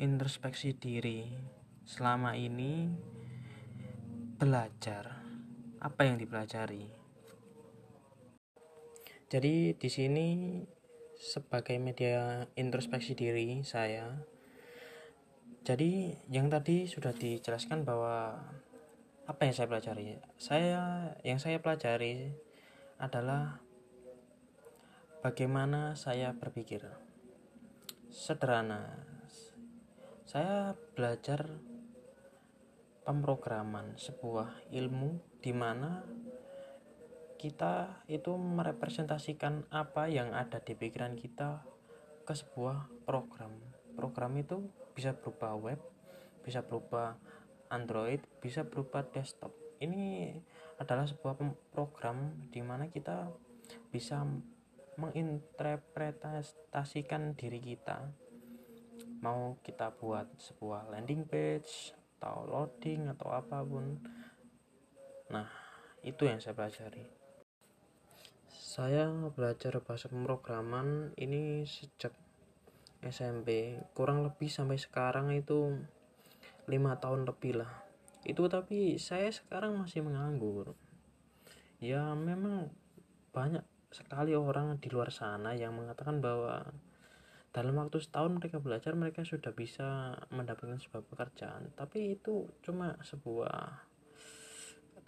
introspeksi diri. Selama ini belajar. Apa yang dipelajari? Jadi di sini sebagai media introspeksi diri saya jadi yang tadi sudah dijelaskan bahwa apa yang saya pelajari? Saya yang saya pelajari adalah bagaimana saya berpikir. Sederhana saya belajar pemrograman sebuah ilmu di mana kita itu merepresentasikan apa yang ada di pikiran kita ke sebuah program. Program itu bisa berupa web bisa berupa Android bisa berupa desktop. Ini adalah sebuah program di mana kita bisa menginterpretasikan diri kita mau kita buat sebuah landing page atau loading atau apa pun. Nah itu yang saya pelajari. Saya belajar bahasa pemrograman ini sejak SMP kurang lebih sampai sekarang itu lima tahun lebih lah. Itu tapi saya sekarang masih menganggur. Ya memang banyak sekali orang di luar sana yang mengatakan bahwa dalam waktu setahun mereka belajar mereka sudah bisa mendapatkan sebuah pekerjaan. Tapi itu cuma sebuah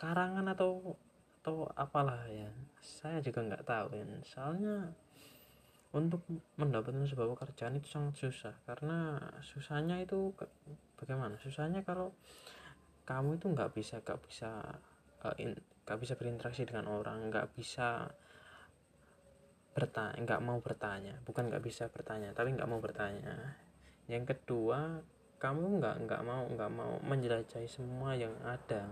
karangan atau atau apalah ya. Saya juga nggak tahu ya. Soalnya untuk mendapatkan sebuah pekerjaan itu sangat susah. Karena susahnya itu bagaimana? Susahnya kalau kamu itu nggak bisa nggak bisa eh, nggak bisa berinteraksi dengan orang nggak bisa bertanya nggak mau bertanya. Bukan nggak bisa bertanya tapi nggak mau bertanya. Yang kedua kamu nggak nggak mau nggak mau menjelajahi semua yang ada.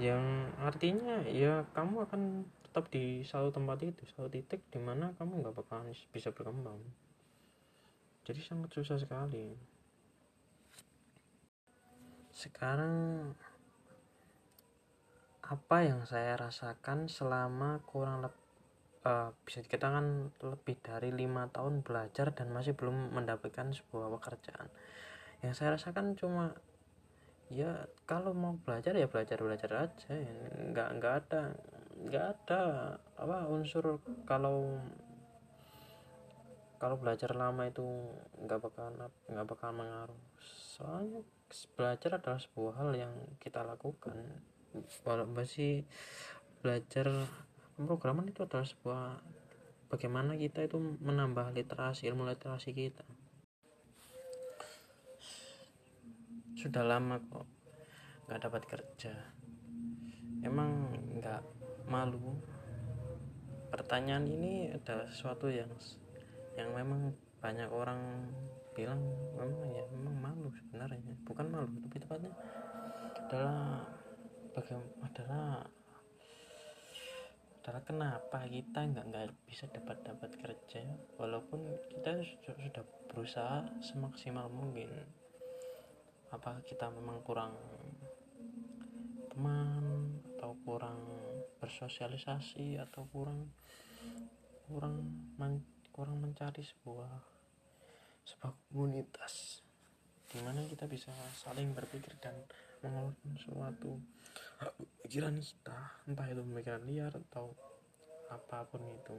Yang artinya ya kamu akan tetap di satu tempat itu satu titik di mana kamu nggak bakalan bisa berkembang. Jadi sangat susah sekali. Sekarang apa yang saya rasakan selama kurang lebih uh, bisa dikatakan lebih dari lima tahun belajar dan masih belum mendapatkan sebuah pekerjaan. Yang saya rasakan cuma ya kalau mau belajar ya belajar belajar aja. Nggak nggak ada nggak ada apa unsur kalau kalau belajar lama itu nggak bakal nggak bakal mengaruh. Soalnya belajar adalah sebuah hal yang kita lakukan. Walau masih belajar pemrograman itu adalah sebuah bagaimana kita itu menambah literasi ilmu literasi kita. Sudah lama kok nggak dapat kerja. Emang nggak malu? Pertanyaan ini adalah sesuatu yang yang memang banyak orang bilang memang ya memang malu sebenarnya. Bukan malu tapi tepatnya adalah bagaimana adalah adalah kenapa kita nggak nggak bisa dapat dapat kerja? Walaupun kita sudah berusaha semaksimal mungkin. Apa kita memang kurang teman atau kurang bersosialisasi atau kurang kurang men, kurang mencari sebuah sebuah komunitas? Di mana kita bisa saling berpikir dan mengeluarkan suatu pikiran kita entah itu pemikiran liar atau apa pun itu